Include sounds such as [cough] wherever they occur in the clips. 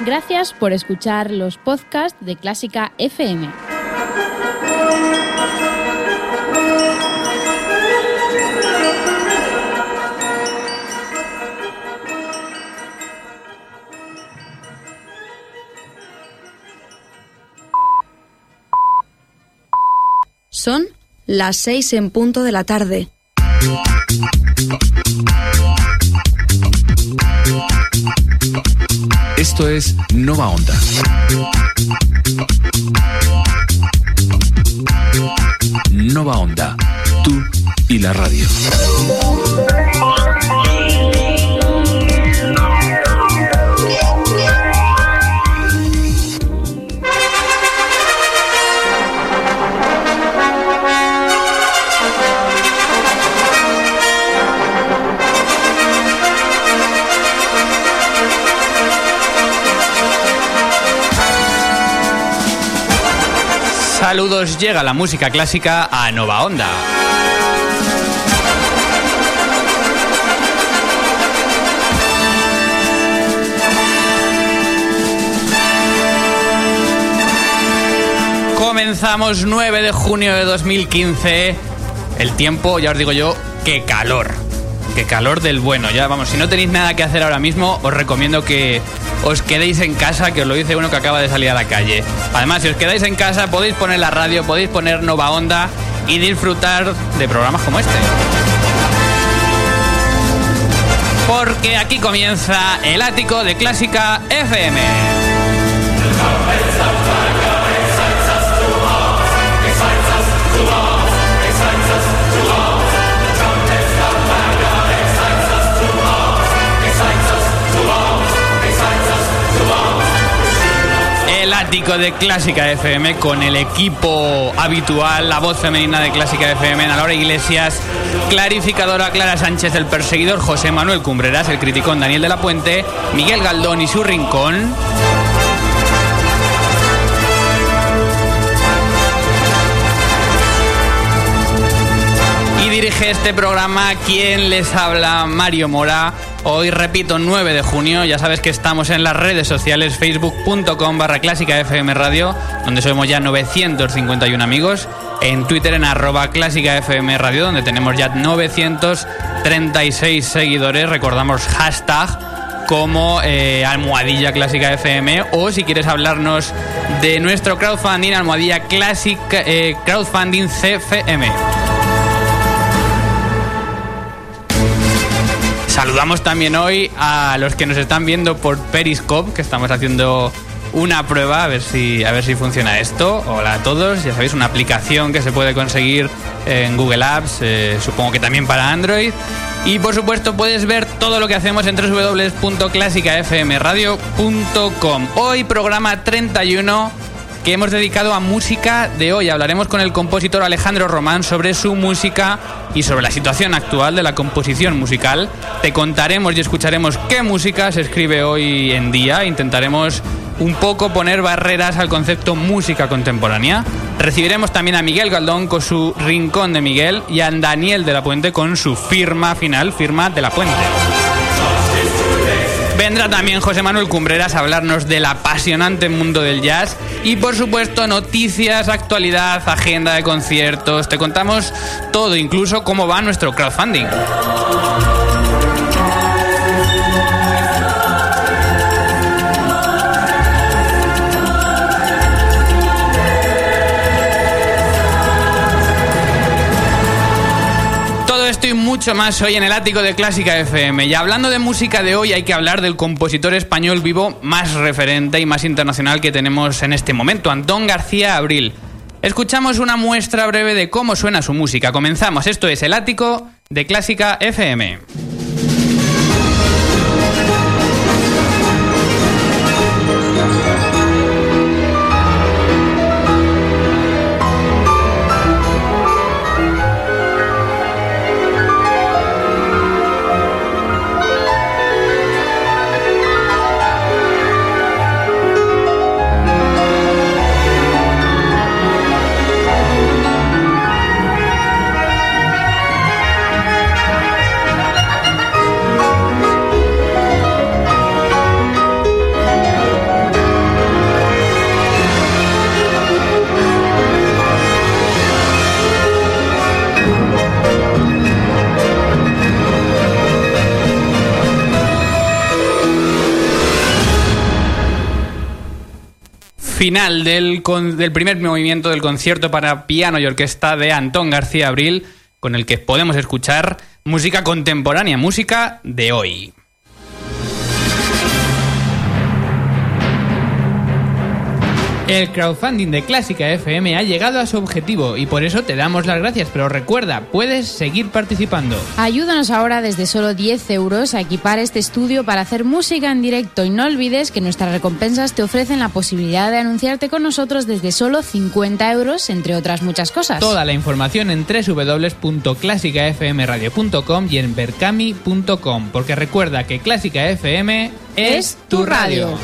Gracias por escuchar los podcasts de Clásica FM. Son las seis en punto de la tarde. Esto es Nova Onda. Nova Onda, tú y la radio. Saludos, llega la música clásica a Nova Onda. Comenzamos 9 de junio de 2015. El tiempo, ya os digo yo, qué calor. Qué calor del bueno. Ya vamos, si no tenéis nada que hacer ahora mismo, os recomiendo que os quedéis en casa, que os lo dice uno que acaba de salir a la calle. Además, si os quedáis en casa, podéis poner la radio, podéis poner Nova Onda y disfrutar de programas como este. Porque aquí comienza el ático de Clásica FM. De Clásica FM con el equipo habitual, la voz femenina de Clásica FM, Ana Laura Iglesias, clarificadora Clara Sánchez, el perseguidor José Manuel Cumbreras, el criticón Daniel de la Puente, Miguel Galdón y su rincón. Y dirige este programa quien les habla, Mario Mora. Hoy repito, 9 de junio, ya sabes que estamos en las redes sociales facebook.com barra clásica FM Radio, donde somos ya 951 amigos, en Twitter en arroba clásica FM Radio, donde tenemos ya 936 seguidores, recordamos hashtag como eh, almohadilla clásica FM o si quieres hablarnos de nuestro crowdfunding almohadilla clásica eh, crowdfunding CFM. Saludamos también hoy a los que nos están viendo por Periscope, que estamos haciendo una prueba a ver si a ver si funciona esto. Hola a todos, ya sabéis, una aplicación que se puede conseguir en Google Apps, eh, supongo que también para Android. Y por supuesto puedes ver todo lo que hacemos en www.clásicafmradio.com. Hoy programa 31 que hemos dedicado a música de hoy. Hablaremos con el compositor Alejandro Román sobre su música y sobre la situación actual de la composición musical. Te contaremos y escucharemos qué música se escribe hoy en día. Intentaremos un poco poner barreras al concepto música contemporánea. Recibiremos también a Miguel Galdón con su Rincón de Miguel y a Daniel de la Puente con su firma final, firma de la Puente. Vendrá también José Manuel Cumbreras a hablarnos del apasionante mundo del jazz y por supuesto noticias, actualidad, agenda de conciertos. Te contamos todo, incluso cómo va nuestro crowdfunding. Mucho más hoy en el ático de Clásica FM. Y hablando de música de hoy, hay que hablar del compositor español vivo más referente y más internacional que tenemos en este momento, Antón García Abril. Escuchamos una muestra breve de cómo suena su música. Comenzamos. Esto es el ático de Clásica FM. Final del, con- del primer movimiento del concierto para piano y orquesta de Antón García Abril, con el que podemos escuchar música contemporánea, música de hoy. El crowdfunding de Clásica FM ha llegado a su objetivo y por eso te damos las gracias, pero recuerda, puedes seguir participando. Ayúdanos ahora desde solo 10 euros a equipar este estudio para hacer música en directo y no olvides que nuestras recompensas te ofrecen la posibilidad de anunciarte con nosotros desde solo 50 euros, entre otras muchas cosas. Toda la información en www.clásicafmradio.com y en berkami.com, porque recuerda que Clásica FM es tu radio.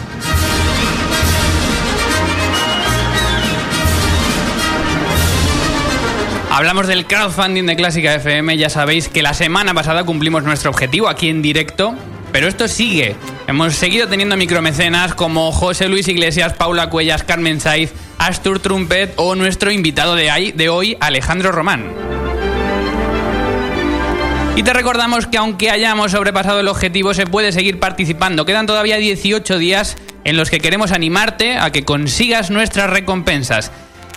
Hablamos del crowdfunding de Clásica FM, ya sabéis que la semana pasada cumplimos nuestro objetivo aquí en directo, pero esto sigue. Hemos seguido teniendo micromecenas como José Luis Iglesias, Paula Cuellas, Carmen Saiz, Astur Trumpet o nuestro invitado de, hoy, Alejandro Román. Y te recordamos que aunque hayamos sobrepasado el objetivo, se puede seguir participando. Quedan todavía 18 días en los que queremos animarte a que consigas nuestras recompensas.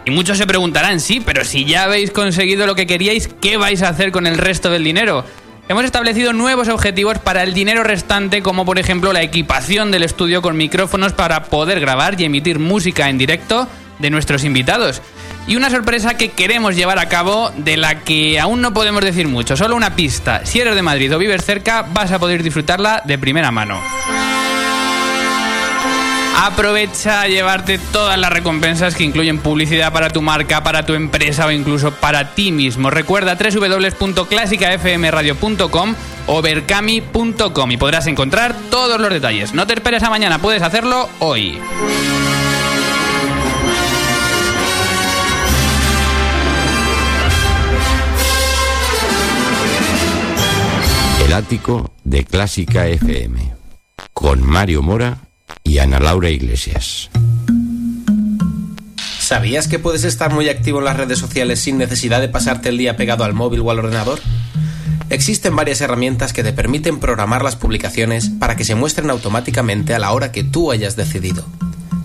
Y muchos se preguntarán, sí, pero si ya habéis conseguido lo que queríais, ¿qué vais a hacer con el resto del dinero? Hemos establecido nuevos objetivos para el dinero restante, como por ejemplo la equipación del estudio con micrófonos para poder grabar y emitir música en directo de nuestros invitados. Y una sorpresa que queremos llevar a cabo de la que aún no podemos decir mucho, solo una pista. Si eres de Madrid o vives cerca, vas a poder disfrutarla de primera mano. Aprovecha a llevarte todas las recompensas que incluyen publicidad para tu marca, para tu empresa o incluso para ti mismo. Recuerda www.clásicafmradio.com o berkami.com y podrás encontrar todos los detalles. No te esperes a mañana, puedes hacerlo hoy. El ático de Clásica FM. Con Mario Mora y Ana Laura Iglesias. ¿Sabías que puedes estar muy activo en las redes sociales sin necesidad de pasarte el día pegado al móvil o al ordenador? Existen varias herramientas que te permiten programar las publicaciones para que se muestren automáticamente a la hora que tú hayas decidido.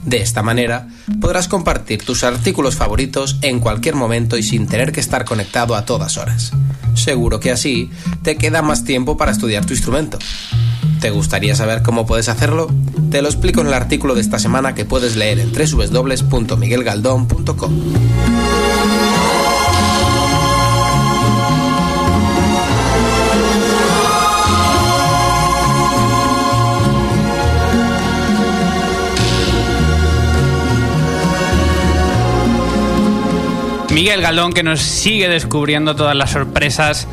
De esta manera, podrás compartir tus artículos favoritos en cualquier momento y sin tener que estar conectado a todas horas. Seguro que así te queda más tiempo para estudiar tu instrumento. ¿Te gustaría saber cómo puedes hacerlo? Te lo explico en el artículo de esta semana que puedes leer en www.miguelgaldón.com. Miguel Galdón que nos sigue descubriendo todas las sorpresas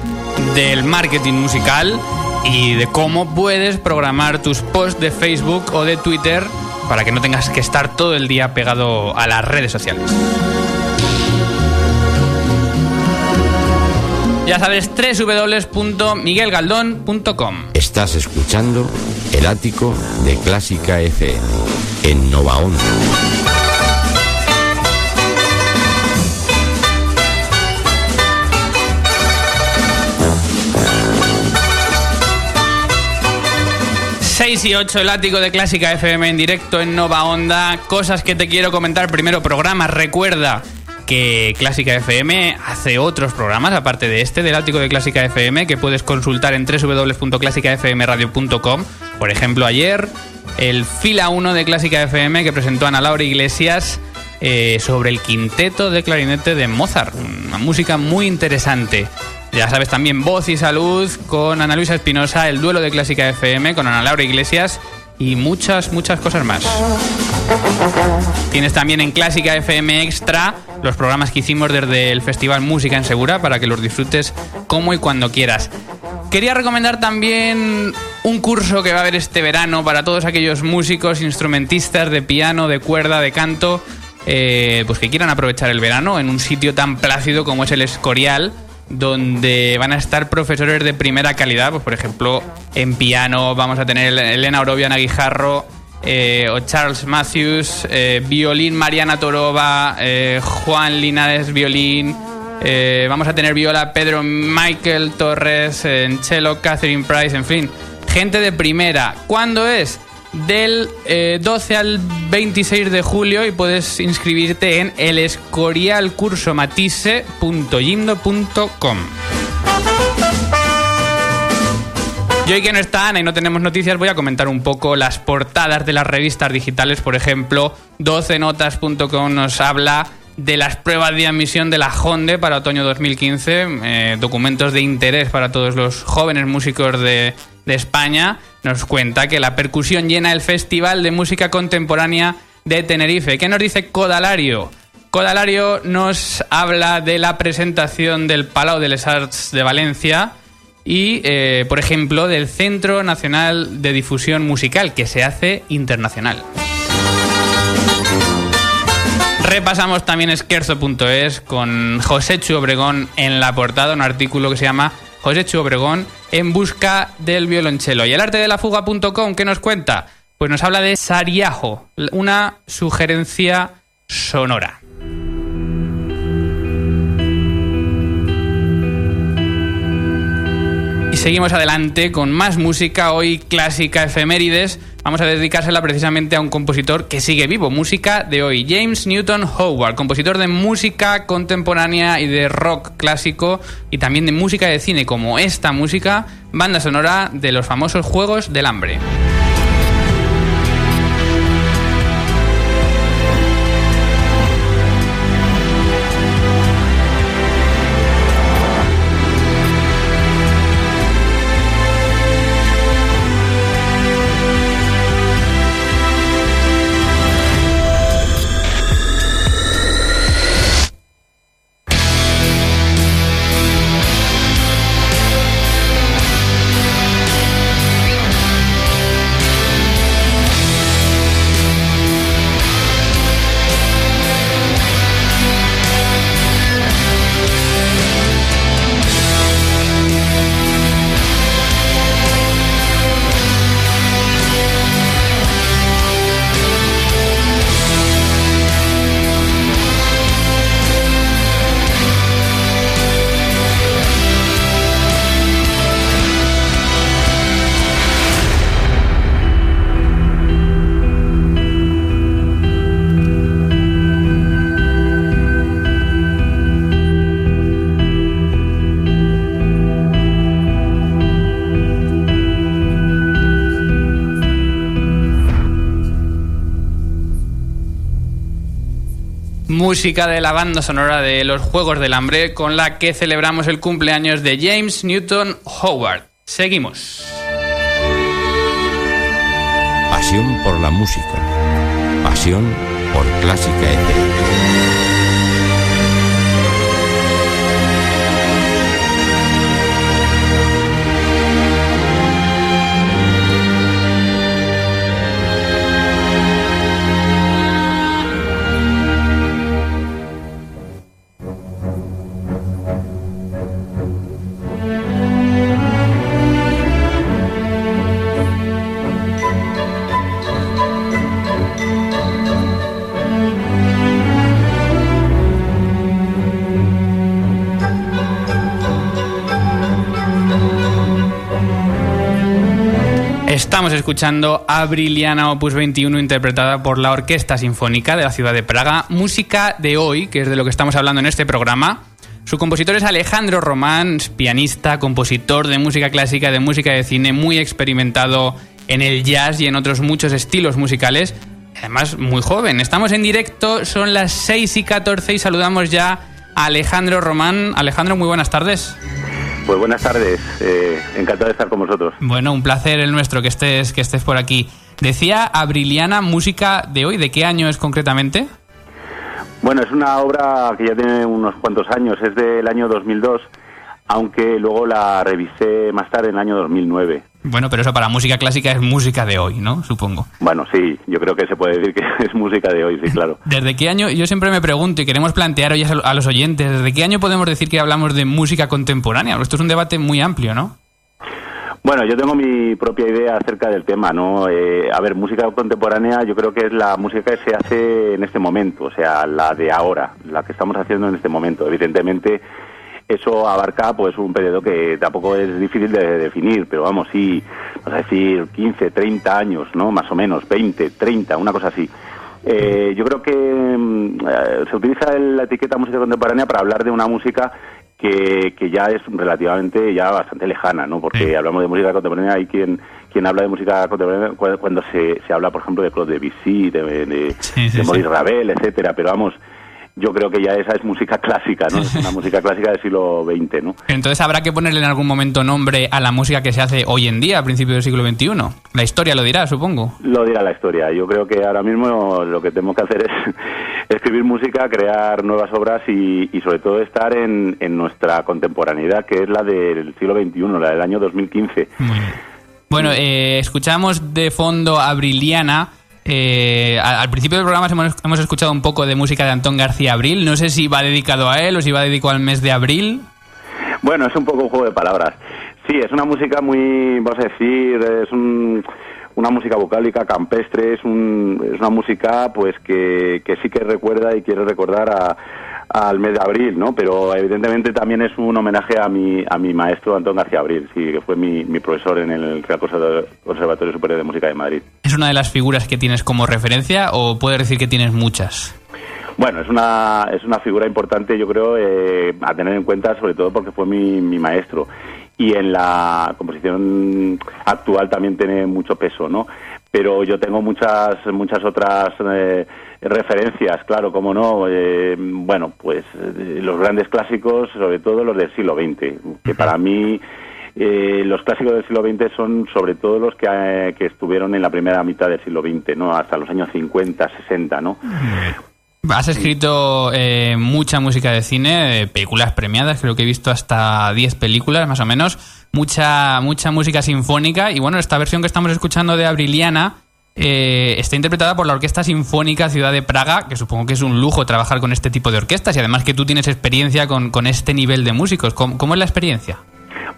del marketing musical y de cómo puedes programar tus posts de Facebook o de Twitter para que no tengas que estar todo el día pegado a las redes sociales. Ya sabes, www.miguelgaldón.com. Estás escuchando El ático de Clásica FM. En Nova Onda. Seis y 8, el ático de Clásica FM en directo en Nova Onda. Cosas que te quiero comentar. Primero, programas. Recuerda que Clásica FM hace otros programas, aparte de este, del ático de Clásica FM, que puedes consultar en www.clásicafmradio.com. Por ejemplo, ayer, el fila 1 de Clásica FM que presentó Ana Laura Iglesias eh, sobre el quinteto de clarinete de Mozart. Una música muy interesante. Ya sabes también Voz y Salud con Ana Luisa Espinosa, el duelo de Clásica FM con Ana Laura Iglesias y muchas, muchas cosas más. Tienes también en Clásica FM Extra los programas que hicimos desde el Festival Música en Segura para que los disfrutes como y cuando quieras. Quería recomendar también un curso que va a haber este verano para todos aquellos músicos, instrumentistas de piano, de cuerda, de canto, eh, pues que quieran aprovechar el verano en un sitio tan plácido como es el Escorial, donde van a estar profesores de primera calidad, pues por ejemplo en piano vamos a tener Elena Orobiana Guijarro, eh, o Charles Matthews, eh, violín Mariana Toroba, eh, Juan Linares violín, vamos a tener viola Pedro Michael Torres, en cello Catherine Price, en fin, gente de primera. ¿Cuándo es? Del 12 eh, al 26 de julio y puedes inscribirte en elescorialcursomatisse.yindo.com. Y hoy que no está Ana y no tenemos noticias, voy a comentar un poco las portadas de las revistas digitales. Por ejemplo, 12notas.com nos habla de las pruebas de admisión de la Honde para otoño 2015, eh, documentos de interés para todos los jóvenes músicos de España. Nos cuenta que la percusión llena el Festival de Música Contemporánea de Tenerife. ¿Qué nos dice Codalario? Codalario nos habla de la presentación del Palau de les Arts de Valencia y, eh, por ejemplo, del Centro Nacional de Difusión Musical, que se hace internacional. Repasamos también esquerzo.es con José Chu Obregón en la portada, un artículo que se llama José Chu Obregón en busca del violonchelo. Y el arte de la fuga.com, ¿qué nos cuenta? Pues nos habla de Sariajo, una sugerencia sonora. seguimos adelante con más música, hoy clásica efemérides. Vamos a dedicársela precisamente a un compositor que sigue vivo, música de hoy, James Newton Howard, compositor de música contemporánea y de rock clásico y también de música de cine como esta música, banda sonora de los famosos Juegos del Hambre. Música de la banda sonora de los Juegos del Hambre con la que celebramos el cumpleaños de James Newton Howard. Seguimos. Pasión por la música. Pasión por Clásica FM. Estamos escuchando a Briliana Opus 21 interpretada por la Orquesta Sinfónica de la ciudad de Praga, música de hoy, que es de lo que estamos hablando en este programa. Su compositor es Alejandro Román, pianista, compositor de música clásica, de música de cine, muy experimentado en el jazz y en otros muchos estilos musicales. Además, muy joven. Estamos en directo, son las 6 y 14 y saludamos ya a Alejandro Román. Alejandro, muy buenas tardes. Pues buenas tardes, eh, encantado de estar con vosotros. Bueno, un placer el nuestro que estés, que estés por aquí. Decía Abriliana, música de hoy, ¿de qué año es concretamente? Bueno, es una obra que ya tiene unos cuantos años, es del año 2002, aunque luego la revisé más tarde en el año 2009. Bueno, pero eso para música clásica es música de hoy, ¿no? Supongo. Bueno, sí, yo creo que se puede decir que [laughs] es música de hoy, sí, claro. [laughs] ¿Desde qué año? Yo siempre me pregunto y queremos plantear hoy a los oyentes, ¿desde qué año podemos decir que hablamos de música contemporánea? Esto es un debate muy amplio, ¿no? Bueno, yo tengo mi propia idea acerca del tema, ¿no? Eh, a ver, música contemporánea yo creo que es la música que se hace en este momento, o sea, la de ahora, la que estamos haciendo en este momento. Evidentemente, eso abarca pues un periodo que tampoco es difícil de definir, pero vamos, sí, vamos a decir, 15, 30 años, ¿no? Más o menos, 20, 30, una cosa así. Eh, yo creo que mm, eh, se utiliza la etiqueta música contemporánea para hablar de una música que, que ya es relativamente ya bastante lejana, ¿no? Porque hablamos de música contemporánea, hay quien quien habla de música contemporánea cuando se, se habla, por ejemplo, de Claude Debussy, de, de, de Maurice Ravel, etcétera, pero vamos, yo creo que ya esa es música clásica, ¿no? [laughs] Es una música clásica del siglo XX, ¿no? Entonces habrá que ponerle en algún momento nombre a la música que se hace hoy en día, a principios del siglo XXI. La historia lo dirá, supongo. Lo dirá la historia. Yo creo que ahora mismo lo que tenemos que hacer es [laughs] escribir música, crear nuevas obras y, y sobre todo estar en, en, nuestra contemporaneidad, que es la del siglo XXI, la del año 2015. Bueno, eh, escuchamos de fondo a Briliana eh, al, principio del programa hemos, escuchado un poco de música de Antón García Abril. No sé si va dedicado a él o si va dedicado al mes de abril. Bueno, es un poco un juego de palabras. Sí, es una música muy, vamos a decir, es una música vocálica campestre, es, una música pues que, que sí que recuerda y quiere recordar a, al mes de abril, ¿no? Pero evidentemente también es un homenaje a mi, a mi maestro Antón García Abril, sí, que fue mi, mi profesor en el Real Conservatorio Superior de Música de Madrid. ¿Es una de las figuras que tienes como referencia o puedes decir que tienes muchas? Bueno, es una, es una figura importante, yo creo, eh, a tener en cuenta, sobre todo porque fue mi, mi maestro. Y en la composición actual también tiene mucho peso, ¿no? Pero yo tengo muchas, muchas otras eh, referencias, claro, como no. Eh, bueno, pues eh, los grandes clásicos, sobre todo los del siglo XX, que para mí eh, los clásicos del siglo XX son sobre todo los que, eh, que, estuvieron en la primera mitad del siglo XX, ¿no? Hasta los años 50, 60, ¿no? Has escrito eh, mucha música de cine, películas premiadas, creo que he visto hasta 10 películas más o menos, mucha mucha música sinfónica y bueno, esta versión que estamos escuchando de Abriliana eh, está interpretada por la Orquesta Sinfónica Ciudad de Praga, que supongo que es un lujo trabajar con este tipo de orquestas y además que tú tienes experiencia con, con este nivel de músicos. ¿Cómo, es la experiencia?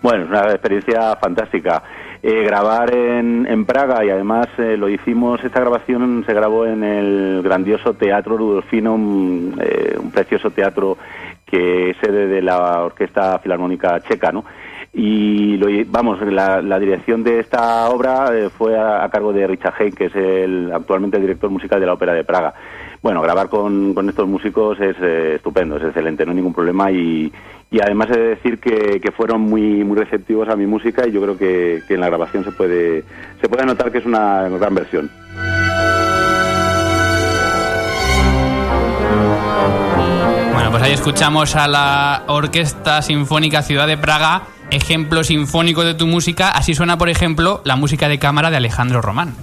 Bueno, es una experiencia fantástica. Eh, grabar en, en, Praga y además eh, lo hicimos, esta grabación se grabó en el grandioso Teatro Rudolfino, un, eh, un precioso teatro que es sede de la Orquesta Filarmónica Checa, ¿no? Y lo, vamos la, dirección de esta obra eh, fue a, cargo de Richard Hay, que es el actualmente el director musical de la Ópera de Praga. Bueno, grabar con, con estos músicos es eh, estupendo, es excelente, no hay ningún problema y, y además he de decir que, que, fueron muy muy receptivos a mi música y yo creo que, que en la grabación se puede se puede notar que es una gran versión. Bueno, pues ahí escuchamos a la Orquesta Sinfónica Ciudad de Praga ejemplo sinfónico de tu música. Así suena, por ejemplo, la música de cámara de Alejandro Román.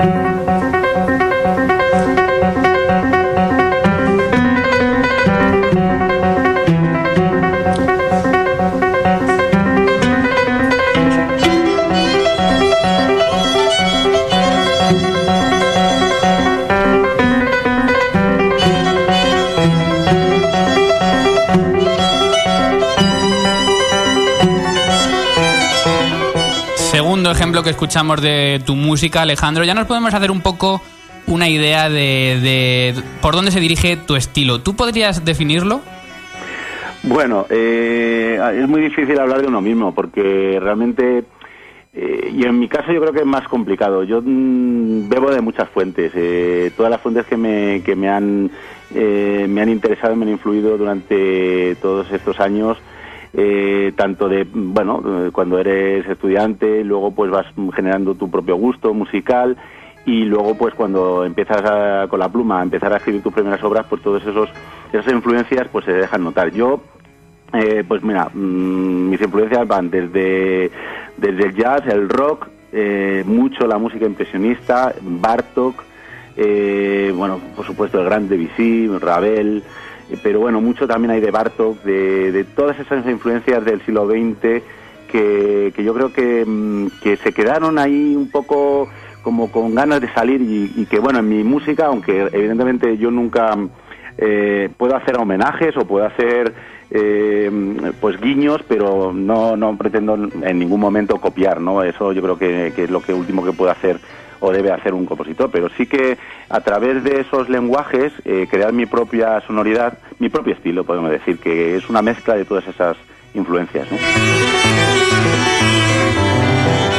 Que escuchamos de tu música, Alejandro, ya nos podemos hacer un poco una idea de, por dónde se dirige tu estilo. ¿Tú podrías definirlo? Bueno, eh, es muy difícil hablar de uno mismo porque realmente, eh, y en mi caso yo creo que es más complicado. Yo mm, bebo de muchas fuentes. Eh, todas las fuentes que me, que me han, me han interesado y me han influido durante todos estos años eh, tanto de, bueno, cuando eres estudiante, luego pues vas generando tu propio gusto musical y luego pues cuando empiezas con la pluma a empezar a escribir tus primeras obras, pues todos esos esas influencias pues se dejan notar. Yo eh, pues mira, mm, mis influencias van desde, desde el jazz, el rock, eh, mucho la música impresionista, Bartok, eh, bueno, por supuesto el gran Debussy, Ravel, pero bueno, mucho también hay de Bartok, de, todas esas influencias del siglo XX que, yo creo que, mm, que, se quedaron ahí un poco como con ganas de salir y, y que bueno, en mi música, aunque evidentemente yo nunca eh, puedo hacer homenajes o puedo hacer eh, pues guiños, pero no, no pretendo en ningún momento copiar, ¿no? Eso yo creo que, que es lo que último que puedo hacer o debe hacer un compositor, pero sí que a través de esos lenguajes eh, crear mi propia sonoridad, mi propio estilo, podemos decir, que es una mezcla de todas esas influencias. ¿no?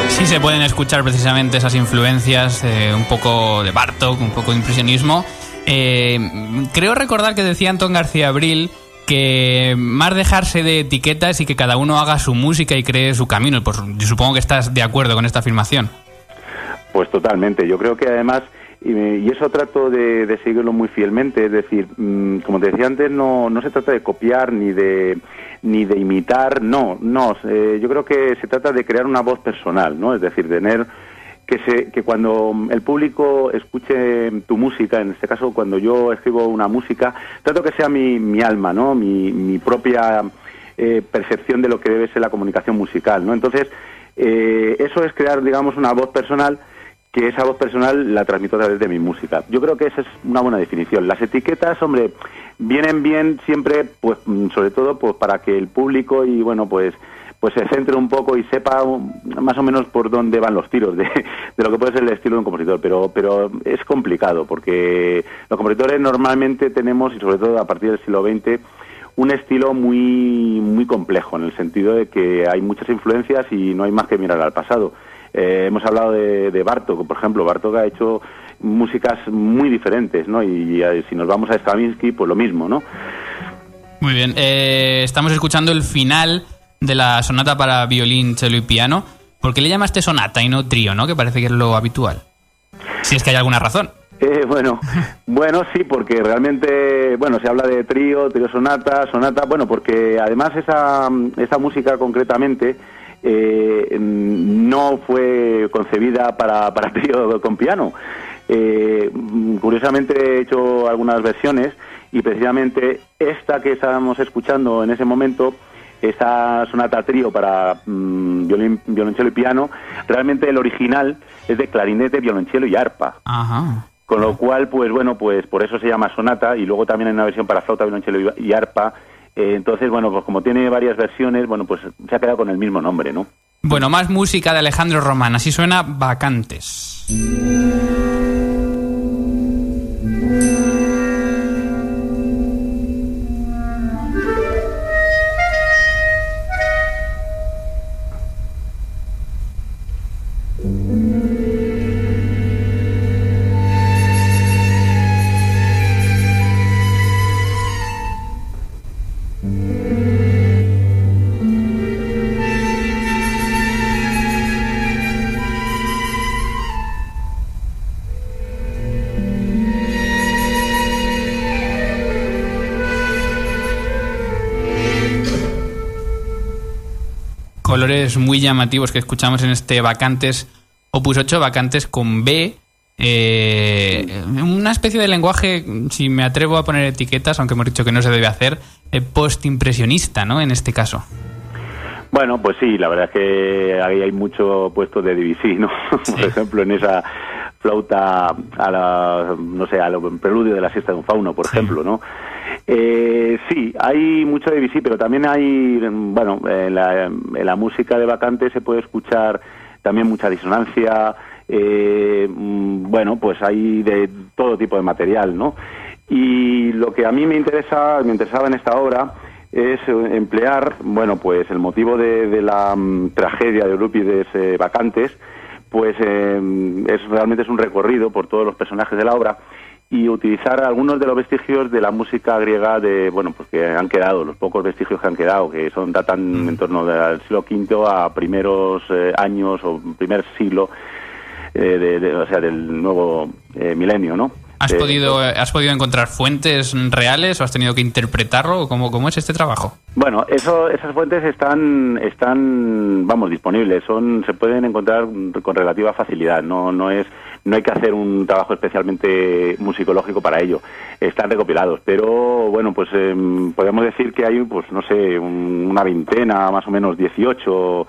Sí se pueden escuchar precisamente esas influencias, eh, un poco de Bartok, un poco de impresionismo. Eh, creo recordar que decía Antón García Abril que más dejarse de etiquetas y que cada uno haga su música y cree su camino. Pues supongo que estás de acuerdo con esta afirmación. Pues totalmente. Yo creo que además, y, eso trato de, seguirlo muy fielmente, es decir, mm, como te decía antes, no, no se trata de copiar ni de ni de imitar, no, no. Eh, yo creo que se trata de crear una voz personal, ¿no? Es decir, tener que, se, que cuando el público escuche tu música, en este caso cuando yo escribo una música, trato que sea mi, mi alma, ¿no? Mi, mi propia eh, percepción de lo que debe ser la comunicación musical, ¿no? Entonces, eh, eso es crear, digamos, una voz personal que esa voz personal la transmito a través de mi música. Yo creo que esa es una buena definición. Las etiquetas, hombre, vienen bien siempre, pues, mm, sobre todo, pues, para que el público y, bueno, pues, pues se centre un poco y sepa más o menos por dónde van los tiros de, de, lo que puede ser el estilo de un compositor, pero, pero es complicado porque los compositores normalmente tenemos, y sobre todo a partir del siglo XX, un estilo muy, muy complejo, en el sentido de que hay muchas influencias y no hay más que mirar al pasado. Eh, hemos hablado de, de Bartok, por ejemplo, Bartok ha hecho músicas muy diferentes, ¿no? Y, y si nos vamos a Stravinsky, pues lo mismo, ¿no? Muy bien, eh, estamos escuchando el final de la sonata para violín, cello y piano. ¿Por qué le llamaste sonata y no trío, no? Que parece que es lo habitual. Si es que hay alguna razón. Eh, bueno, bueno, sí, porque realmente, bueno, se habla de trío, trío sonata, sonata, bueno, porque además esa, esa música concretamente eh, no fue concebida para, para [laughs] trío con piano. Eh, curiosamente he hecho algunas versiones y precisamente esta que estábamos escuchando en ese momento esa sonata trío para mm, violín, violonchelo y piano, realmente el original es de clarinete, violonchelo y arpa. Con lo cual, pues bueno, pues por eso se llama sonata y luego también hay una versión para flauta, violonchelo y arpa. Eh, entonces, bueno, pues como tiene varias versiones, bueno, pues se ha quedado con el mismo nombre, ¿no? Bueno, más música de Alejandro Román, así suena Vacantes. Muy llamativos que escuchamos en este Vacantes Opus 8, Vacantes con B. Eh, una especie de lenguaje, si me atrevo a poner etiquetas, aunque hemos dicho que no se debe hacer, eh, post-impresionista, ¿no? En este caso. Bueno, pues sí, la verdad es que ahí hay mucho puesto de Debussy, ¿no? [laughs] Por ejemplo, en esa flauta a la, no sé, al preludio de la siesta de un fauno, por ejemplo, ¿no? Eh, sí, hay mucho de Debussy, pero también hay, bueno, en la, música de Vacante se puede escuchar también mucha disonancia, eh, mm, bueno, pues hay de todo tipo de material, ¿no? Y lo que a mí me interesa, me interesaba en esta obra es emplear, bueno, pues el motivo de, la mm, tragedia de Eurípides eh, Vacantes, pues es realmente es un recorrido por todos los personajes de la obra y utilizar algunos de los vestigios de la música griega de bueno pues que han quedado los pocos vestigios que han quedado que son datan mm. en torno del siglo V a primeros eh, años o primer siglo eh, de, o sea del nuevo eh, milenio no ¿Has, podido, ¿Has podido encontrar fuentes reales o has tenido que interpretarlo? ¿Cómo, cómo es este trabajo? Bueno, eso, esas fuentes están, están, vamos, disponibles. Son, se pueden encontrar con relativa facilidad. No, no es, no hay que hacer un trabajo especialmente musicológico para ello. Están recopilados, pero bueno, pues em, podemos decir que hay, pues no sé, una veintena, más o menos 18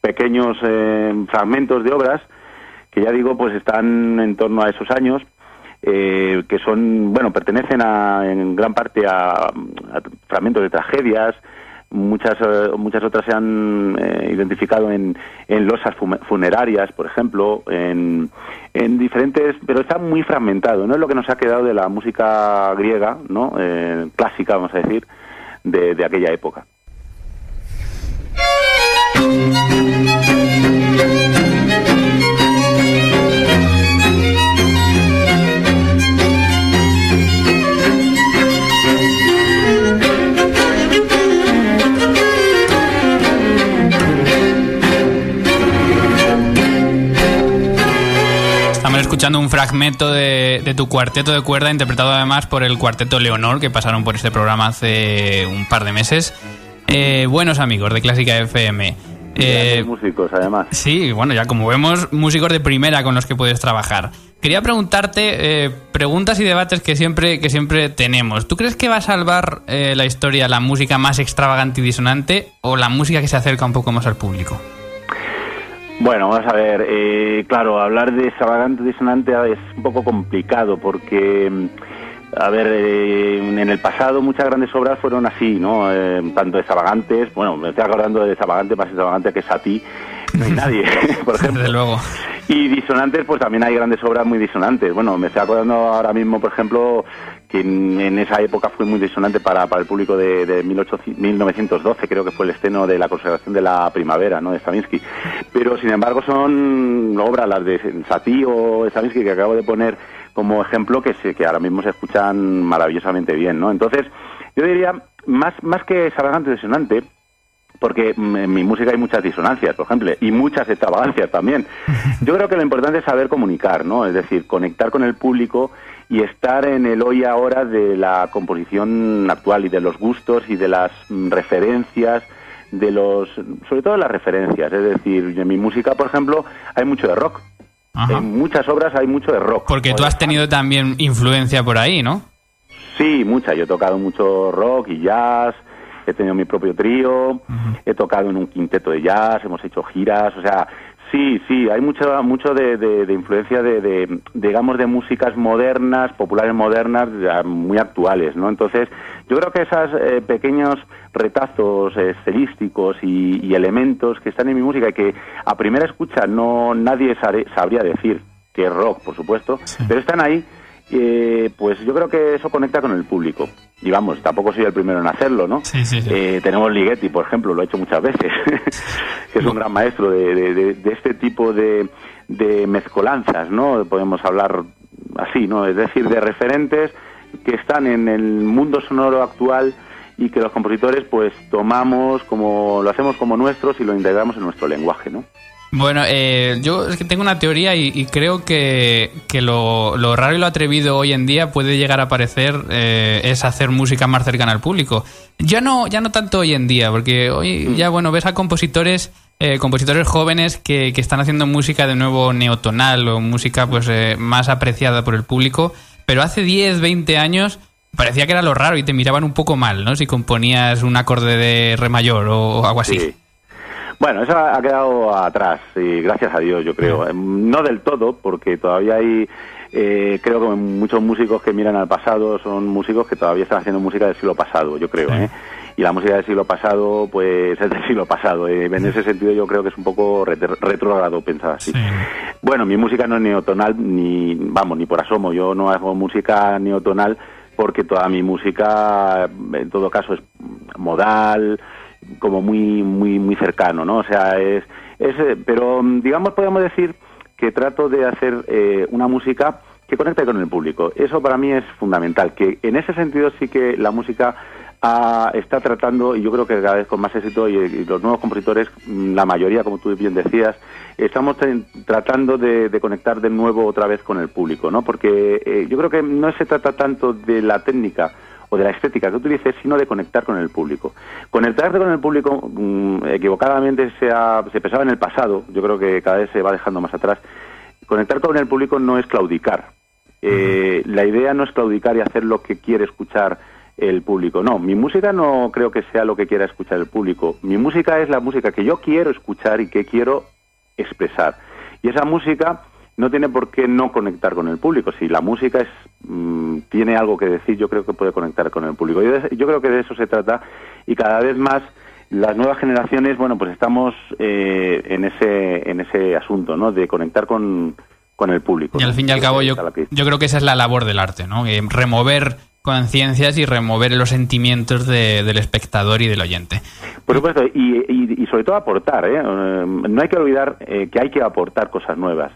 pequeños em, fragmentos de obras que ya digo, pues están en torno a esos años eh, que son, bueno, pertenecen a, en gran parte a, fragmentos de tragedias, muchas eh, muchas otras se han eh, identificado en, en losas funerarias, por ejemplo, en, en diferentes, pero está muy fragmentado, no es lo que nos ha quedado de la música griega, ¿no? clásica, vamos a decir, de, de aquella época. Escuchando un fragmento de, de, tu cuarteto de cuerda, interpretado además por el cuarteto Leonor, que pasaron por este programa hace un par de meses. Eh, buenos amigos de Clásica FM. Eh, músicos, además. Sí, bueno, ya como vemos, músicos de primera con los que puedes trabajar. Quería preguntarte eh, preguntas y debates que siempre, que siempre tenemos. ¿Tú crees que va a salvar eh, la historia la música más extravagante y disonante o la música que se acerca un poco más al público? Bueno, vamos a ver. Eh, claro, hablar de extravagante y disonante es un poco complicado porque, mm, a ver, en el pasado muchas grandes obras fueron así, ¿no? tanto extravagantes, bueno, me estoy acordando de extravagante más extravagante que Satie no hay [laughs] nadie, [laughs] por ejemplo. Desde luego. Y disonantes, pues también hay grandes obras muy disonantes. Bueno, me estoy acordando ahora mismo, por ejemplo, que en, esa época fue muy disonante para, para el público de, de 1912, creo que fue el estreno de la conservación de la primavera, ¿no? De Stravinsky. Pero, sin embargo, son obras, las de Satie o Stravinsky, que acabo de poner como ejemplo, que, se, que ahora mismo se escuchan maravillosamente bien, ¿no? Entonces, yo diría, más, más que extravagante disonante, porque en mi música hay muchas disonancias, por ejemplo, y muchas extravagancias también. Yo creo que lo importante es saber comunicar, ¿no? Es decir, conectar con el público y estar en el hoy ahora de la composición actual y de los gustos y de las referencias de los sobre todo las referencias, es decir, en mi música, por ejemplo, hay mucho de rock. En muchas obras hay mucho de rock. Porque tú has tenido también influencia por ahí, ¿no? Sí, mucha. Yo he tocado mucho rock y jazz, he tenido mi propio trío, he tocado en un quinteto de jazz, hemos hecho giras, o sea, sí, sí, hay mucho, mucho de, influencia de, digamos, de músicas modernas, populares modernas, muy actuales, ¿no? Entonces, yo creo que esos eh, pequeños retazos estilísticos y, elementos que están en mi música y que a primera escucha no nadie sabría decir que es rock, por supuesto, pero están ahí eh, pues yo creo que eso conecta con el público. Y vamos, tampoco soy el primero en hacerlo, ¿no? Eh, tenemos Ligeti, por ejemplo, lo ha hecho muchas veces, que [laughs] es un gran maestro de, este tipo de, de mezcolanzas, ¿no? Podemos hablar así, ¿no? Es decir, de referentes que están en el mundo sonoro actual y que los compositores pues tomamos como lo hacemos como nuestros y lo integramos en nuestro lenguaje, ¿no? Bueno, eh, yo es que tengo una teoría y, creo que, lo, raro y lo atrevido hoy en día puede llegar a parecer eh, es hacer música más cercana al público. Ya no, ya no tanto hoy en día, porque hoy mm. ya bueno ves a compositores eh, compositores jóvenes que, que, están haciendo música de nuevo neotonal o música pues más apreciada por el público, pero hace 10, 20 años parecía que era lo raro y te miraban un poco mal, ¿no? Si componías un acorde de re mayor o algo así. Bueno, eso ha quedado atrás y gracias a Dios, yo creo. No del todo, porque todavía hay, eh, creo que muchos músicos que miran al pasado son músicos que todavía están haciendo música del siglo pasado, yo creo. ¿eh? Y la música del siglo pasado, pues [laughs] es del siglo pasado. Eh. En ese sentido yo creo que es un poco retrógrado pensar así. Bueno, mi música no es neotonal, ni, vamos, ni por asomo. Yo no hago música neotonal porque toda mi música, en todo caso, es modal, como muy muy muy cercano, ¿no? O sea, es, es eh, pero digamos podemos decir que trato de hacer eh, una música que conecte con el público. Eso para mí es fundamental, que en ese sentido sí que la música ah, está tratando, y yo creo que cada vez con más éxito, y, los nuevos compositores, mm, la mayoría, como tú bien decías, estamos tratando de, conectar de nuevo otra vez con el público, ¿no? Porque eh, yo creo que no se trata tanto de la técnica, o de la estética que utilices, sino de conectar con el público. Conectarte con el público mm, equivocadamente se, se pensaba en el pasado, yo creo que cada vez se va dejando más atrás. Conectar con el público no es claudicar. Eh, la idea no es claudicar y hacer lo que quiere escuchar el público. No, mi música no creo que sea lo que quiera escuchar el público. Mi música es la música que yo quiero escuchar y que quiero expresar. Y esa música no tiene por qué no conectar con el público. Si la música es, mm, tiene algo que decir, yo creo que puede conectar con el público. Yo, yo, creo que de eso se trata y cada vez más las nuevas generaciones, bueno, pues estamos eh, en ese en ese asunto, ¿no? De conectar con, con el público. Y al fin y al cabo, yo, yo creo que esa es la labor del arte, ¿no? Eh, remover conciencias y remover los sentimientos del espectador y del oyente. Por supuesto, y, y, sobre todo aportar, ¿eh? eh no hay que olvidar que hay que aportar cosas nuevas.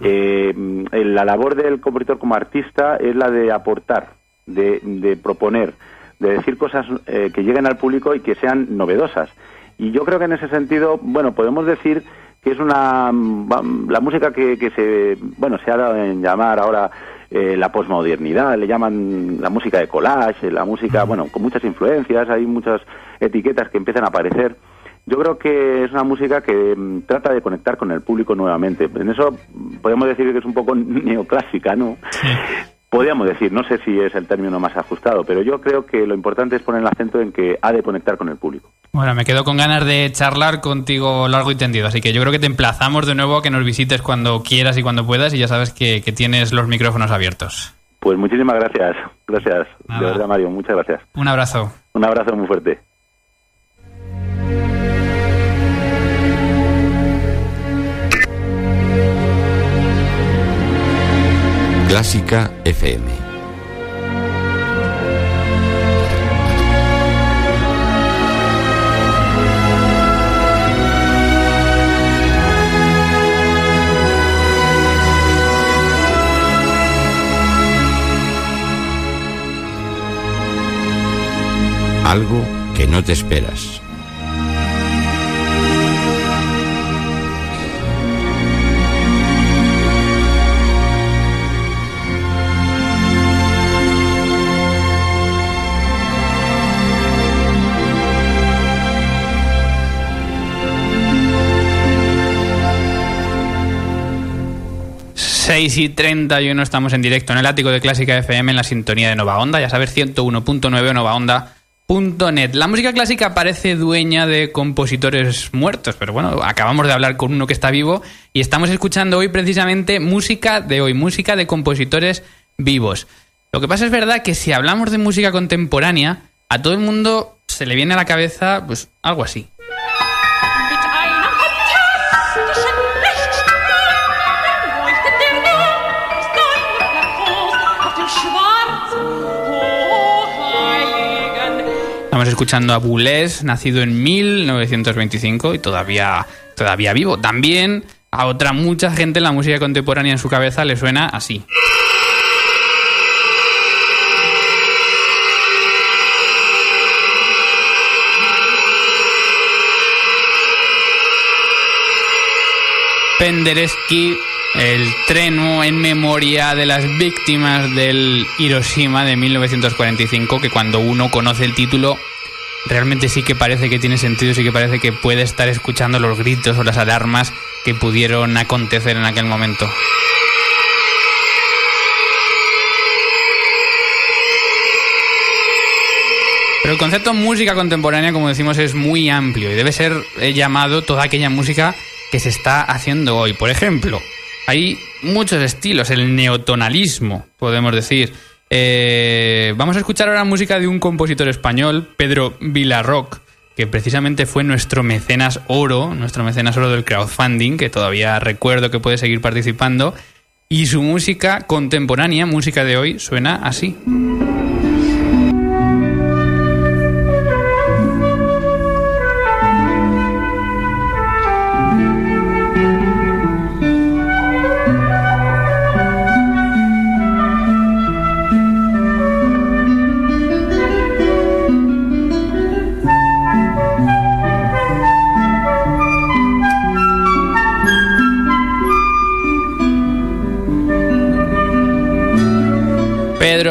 Eh, la labor del compositor como artista es la de aportar, de, proponer, de decir cosas eh, que lleguen al público y que sean novedosas. Y yo creo que en ese sentido, bueno, podemos decir que es una mm, la música que, que se bueno se ha dado en llamar ahora eh, la posmodernidad, le llaman la música de collage, la música, bueno, con muchas influencias, hay muchas etiquetas que empiezan a aparecer. Yo creo que es una música que mm, trata de conectar con el público nuevamente. En eso podemos decir que es un poco [laughs] neoclásica, ¿no? Podríamos decir, no sé si es el término más ajustado, pero yo creo que lo importante es poner el acento en que ha de conectar con el público. Bueno, me quedo con ganas de charlar contigo largo y tendido, así que yo creo que te emplazamos de nuevo a que nos visites cuando quieras y cuando puedas y ya sabes que, tienes los micrófonos abiertos. Pues muchísimas gracias, gracias, de verdad Mario, muchas gracias. Un abrazo. Un abrazo muy fuerte. Clásica FM. Algo que no te esperas. 6 y 31 estamos en directo en el ático de Clásica FM en la sintonía de Nova Onda. Ya sabes, 101.9 novaonda.net. La música clásica parece dueña de compositores muertos, pero bueno, acabamos de hablar con uno que está vivo y estamos escuchando hoy precisamente música de hoy, música de compositores vivos. Lo que pasa es verdad que si hablamos de música contemporánea, a todo el mundo se le viene a la cabeza pues algo así. Estamos escuchando a Boulez, nacido en 1925 y todavía, todavía vivo. También a otra mucha gente la música contemporánea en su cabeza le suena así. Penderecki, el treno en memoria de las víctimas del Hiroshima de 1945, que cuando uno conoce el título realmente sí que parece que tiene sentido, sí que parece que puede estar escuchando los gritos o las alarmas que pudieron acontecer en aquel momento. Pero el concepto música contemporánea, como decimos, es muy amplio y debe ser eh, llamado toda aquella música que se está haciendo hoy. Por ejemplo, hay muchos estilos, el neotonalismo, podemos decir, eh, vamos a escuchar ahora música de un compositor español, Pedro Vilarroc, que precisamente fue nuestro mecenas oro, nuestro mecenas oro del crowdfunding, que todavía recuerdo que puede seguir participando. Y su música contemporánea, música de hoy, suena así.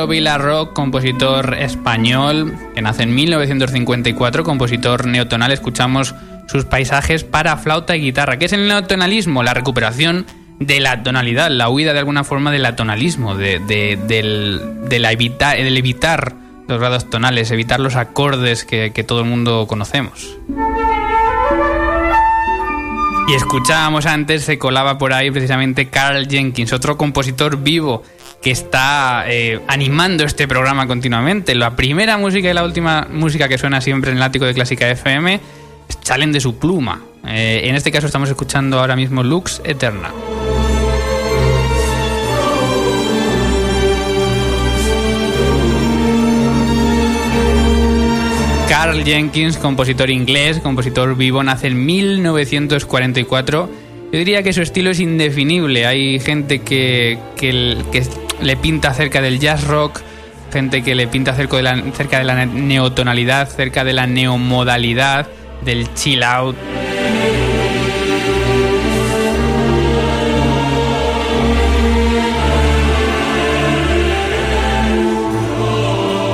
Pedro compositor español, que nace en 1954, compositor neotonal. Escuchamos sus paisajes para flauta y guitarra. ¿Qué es el neotonalismo? La recuperación de la tonalidad, la huida de alguna forma del atonalismo, de, del, la evitar, evitar los grados tonales, evitar los acordes que, que todo el mundo conocemos. Y escuchábamos antes, se colaba por ahí precisamente Carl Jenkins, otro compositor vivo que está eh, animando este programa continuamente. La primera música y la última música que suena siempre en el ático de Clásica FM salen de su pluma. Eh, en este caso estamos escuchando ahora mismo Lux Eterna. Carl Jenkins, compositor inglés, compositor vivo, nace en 1944. Yo diría que su estilo es indefinible. Hay gente que, que, que le pinta cerca del jazz rock, gente que le pinta cerca de la, cerca de la neotonalidad, cerca de la neomodalidad, del chill out.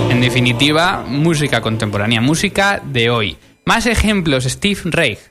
En definitiva, música contemporánea, música de hoy. Más ejemplos, Steve Reich.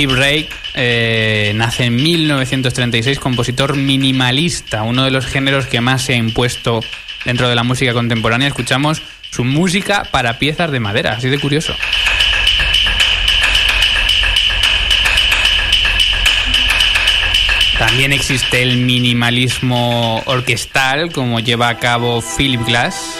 Steve Reich eh, nace en 1936, compositor minimalista, uno de los géneros que más se ha impuesto dentro de la música contemporánea. Escuchamos su música para piezas de madera, así de curioso. También existe el minimalismo orquestal, como lleva a cabo Philip Glass.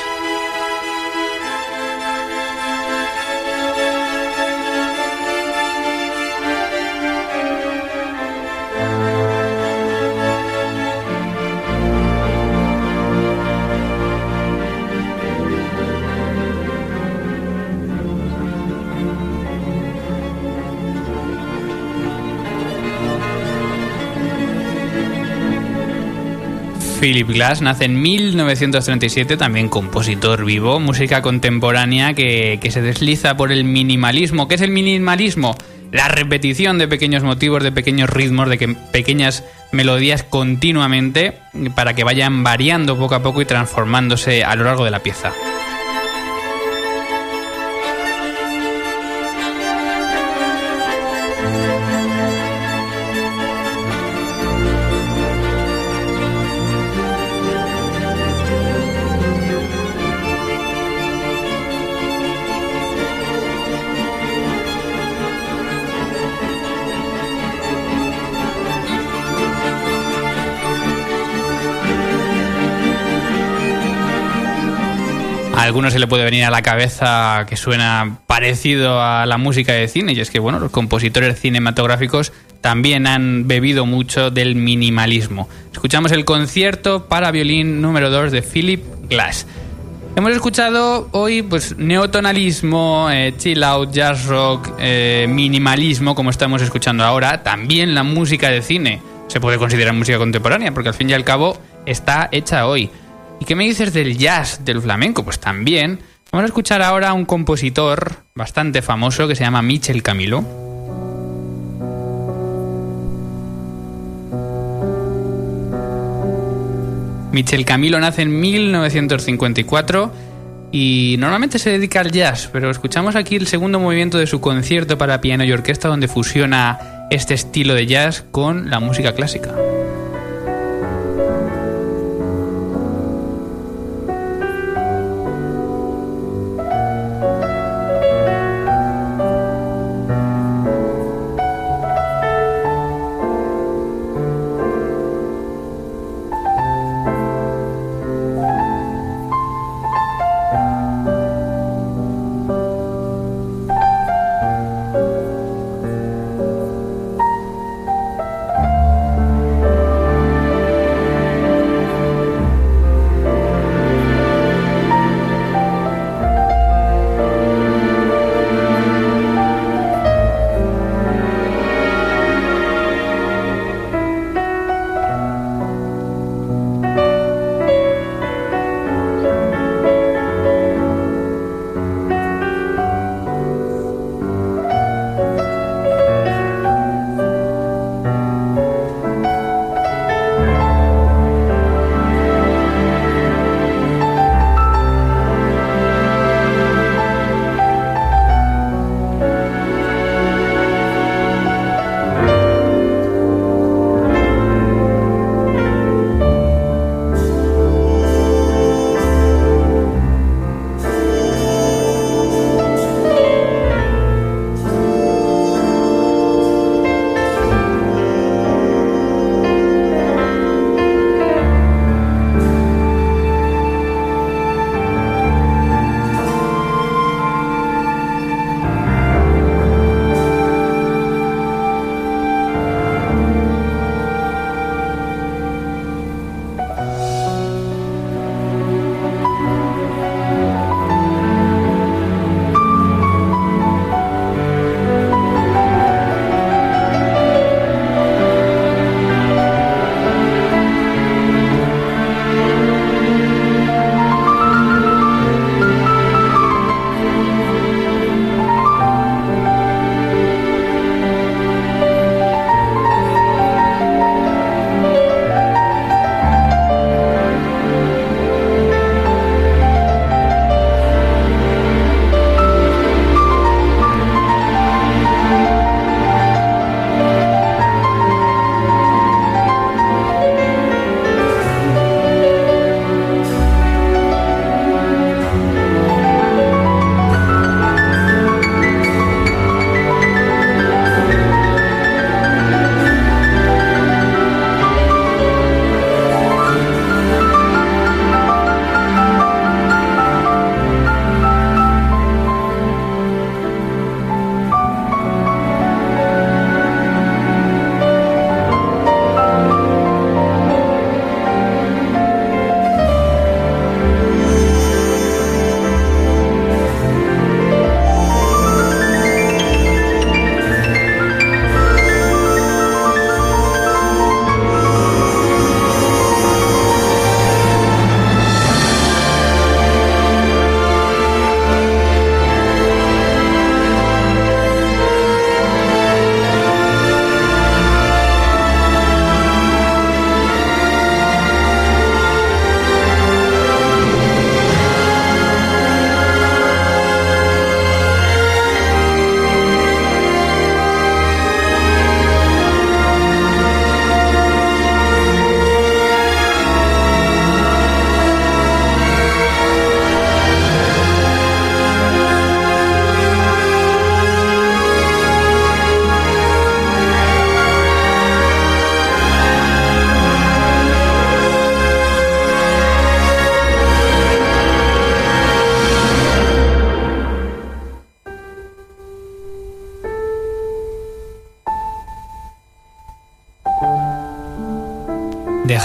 Philip Glass nace en 1937, también compositor vivo, música contemporánea que, que, se desliza por el minimalismo. ¿Qué es el minimalismo? La repetición de pequeños motivos, de pequeños ritmos, de que, pequeñas melodías continuamente para que vayan variando poco a poco y transformándose a lo largo de la pieza. A algunos se le puede venir a la cabeza que suena parecido a la música de cine, y es que bueno, los compositores cinematográficos también han bebido mucho del minimalismo. Escuchamos el concierto para violín número 2 de Philip Glass. Hemos escuchado hoy pues neotonalismo, eh, chill out, jazz rock, eh, minimalismo, como estamos escuchando ahora. También la música de cine se puede considerar música contemporánea, porque al fin y al cabo está hecha hoy. ¿Y qué me dices del jazz, del flamenco? Pues también. Vamos a escuchar ahora a un compositor bastante famoso que se llama Michel Camilo. Michel Camilo nace en 1954 y normalmente se dedica al jazz, pero escuchamos aquí el segundo movimiento de su concierto para piano y orquesta donde fusiona este estilo de jazz con la música clásica.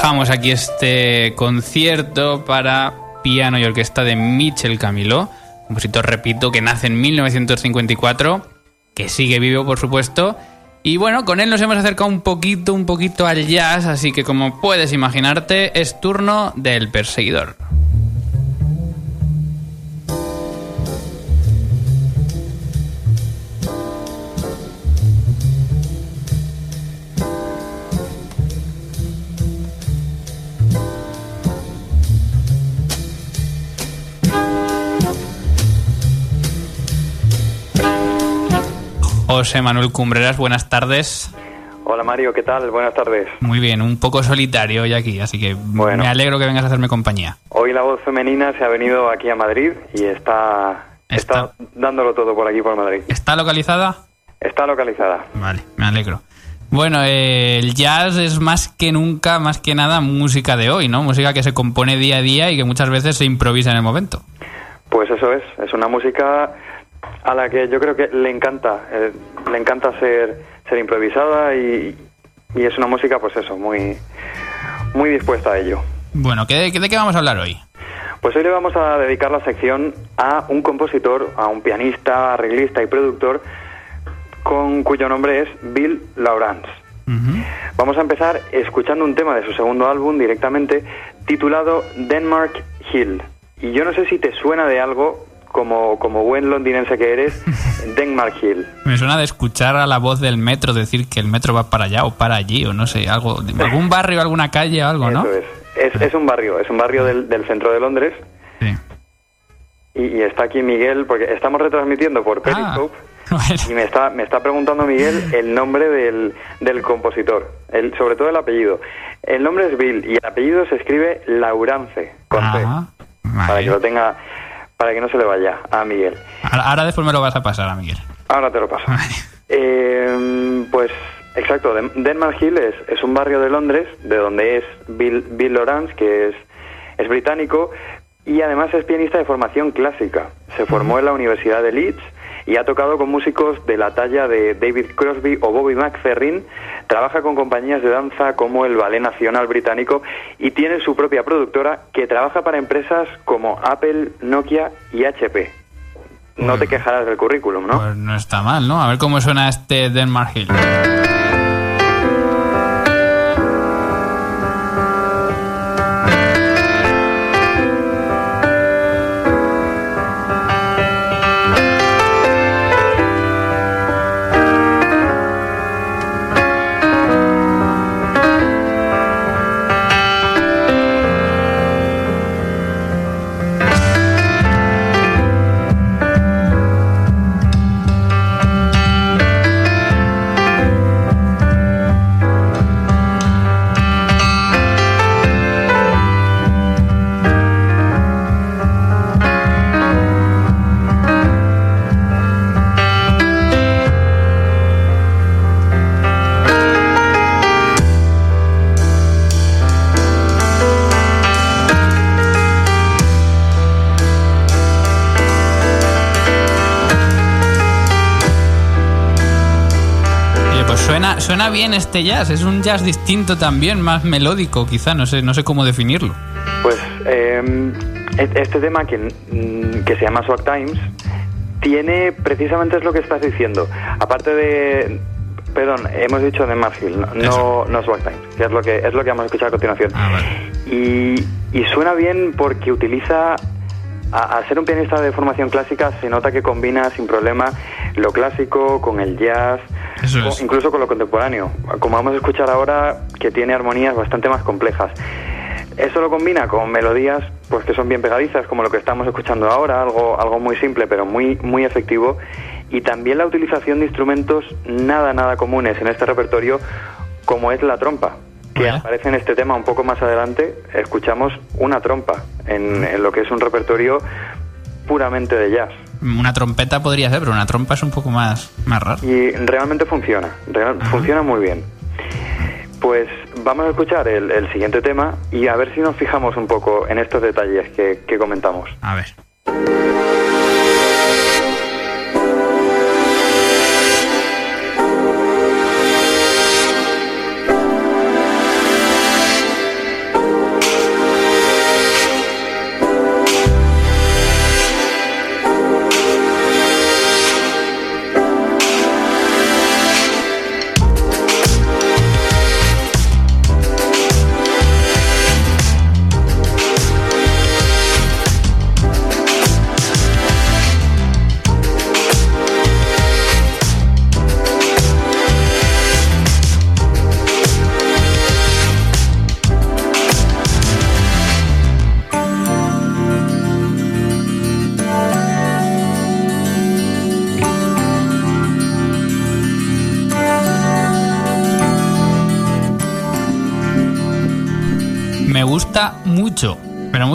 Dejamos aquí este concierto para piano y orquesta de Michel Camilo, compositor, repito, que nace en 1954, que sigue vivo, por supuesto. Y bueno, con él nos hemos acercado un poquito, un poquito al jazz, así que como puedes imaginarte, es turno del perseguidor. José Manuel Cumbreras, buenas tardes. Hola Mario, ¿qué tal? Buenas tardes. Muy bien, un poco solitario hoy aquí, así que me alegro que vengas a hacerme compañía. Hoy la voz femenina se ha venido aquí a Madrid y está, está, dándolo todo por aquí, por Madrid. ¿Está localizada? Está localizada. Vale, me alegro. Bueno, eh, el jazz es más que nunca, más que nada, música de hoy, ¿no? Música que se compone día a día y que muchas veces se improvisa en el momento. Pues eso es, es una música a la que yo creo que le encanta, eh, le encanta ser, ser improvisada y, es una música, pues eso, muy, muy dispuesta a ello. Bueno, ¿de qué vamos a hablar hoy? Pues hoy le vamos a dedicar la sección a un compositor, a un pianista, arreglista y productor con cuyo nombre es Bill Lawrence. Vamos a empezar escuchando un tema de su segundo álbum directamente titulado Denmark Hill. Y yo no sé si te suena de algo, como, como buen londinense que eres, [laughs] Denmark Hill. Me suena de escuchar a la voz del metro decir que el metro va para allá o para allí, o no sé, algo, algún barrio, alguna calle o algo, ¿no? Es. Es, un barrio, es un barrio del, del centro de Londres. Sí. Y, está aquí Miguel, porque estamos retransmitiendo por ah, Periscope. Y me está, me está preguntando Miguel el nombre del, del compositor, el, sobre todo el apellido. El nombre es Bill y el apellido se escribe Laurance, con ah, Para que lo tenga para que no se le vaya a Miguel. Ahora, después me lo vas a pasar a Miguel. Ahora te lo paso. Eh, [laughs] pues exacto, Denmark Hill es, es, un barrio de Londres, de donde es Bill, Bill Lawrence, que es, es británico, y además es pianista de formación clásica. Se formó en la Universidad de Leeds y ha tocado con músicos de la talla de David Crosby o Bobby McFerrin, trabaja con compañías de danza como el Ballet Nacional Británico y tiene su propia productora que trabaja para empresas como Apple, Nokia y HP. No te quejarás del currículum, ¿no? Pues no está mal, ¿no? A ver cómo suena este Denmark Hill. Bien este jazz, es un jazz distinto también, más melódico quizá, no sé, no sé cómo definirlo. Pues em, este tema que, mm, que se llama Swag Times tiene precisamente es lo que estás diciendo. Aparte de, perdón, hemos dicho de Marfil, no, no, Swag Times, que es lo que es lo que vamos a escuchar a continuación. Ah, y, y suena bien porque utiliza al ser un pianista de formación clásica se nota que combina sin problema lo clásico con el jazz, incluso con lo contemporáneo, como vamos a escuchar ahora, que tiene armonías bastante más complejas. Eso lo combina con melodías pues que son bien pegadizas, como lo que estamos escuchando ahora, algo, algo muy simple pero muy, muy efectivo, y también la utilización de instrumentos nada, nada comunes en este repertorio, como es la trompa, que aparece en este tema un poco más adelante, escuchamos una trompa en lo que es un repertorio puramente de jazz. Una trompeta podría ser, pero una trompa es un poco más, más raro. Y realmente funciona, funciona muy bien. Pues vamos a escuchar el, siguiente tema y a ver si nos fijamos un poco en estos detalles que, que comentamos. A ver.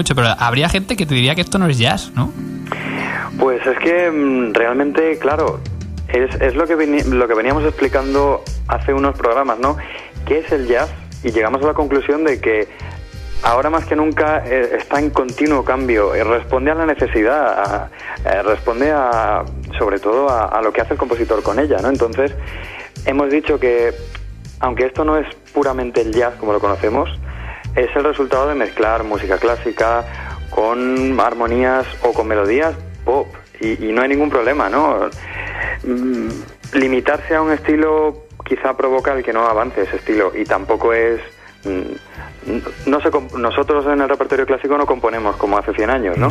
Mucho. Pero habría gente que te diría que esto no es jazz, ¿no? Pues es que mm, realmente, claro, es, es lo, que lo que veníamos explicando hace unos programas, ¿no? ¿Qué es el jazz? Y llegamos a la conclusión de que ahora más que nunca eh, está en continuo cambio, y responde a la necesidad, eh, responde a, sobre todo a, lo que hace el compositor con ella, ¿no? Entonces, hemos dicho que, aunque esto no es puramente el jazz como lo conocemos, es el resultado de mezclar música clásica con armonías o con melodías pop, y, y no hay ningún problema, ¿no? Mm, limitarse a un estilo quizá provoca el que no avance ese estilo, y tampoco es... Mm, no sé, nosotros en el repertorio clásico no componemos como hace 100 años, ¿no?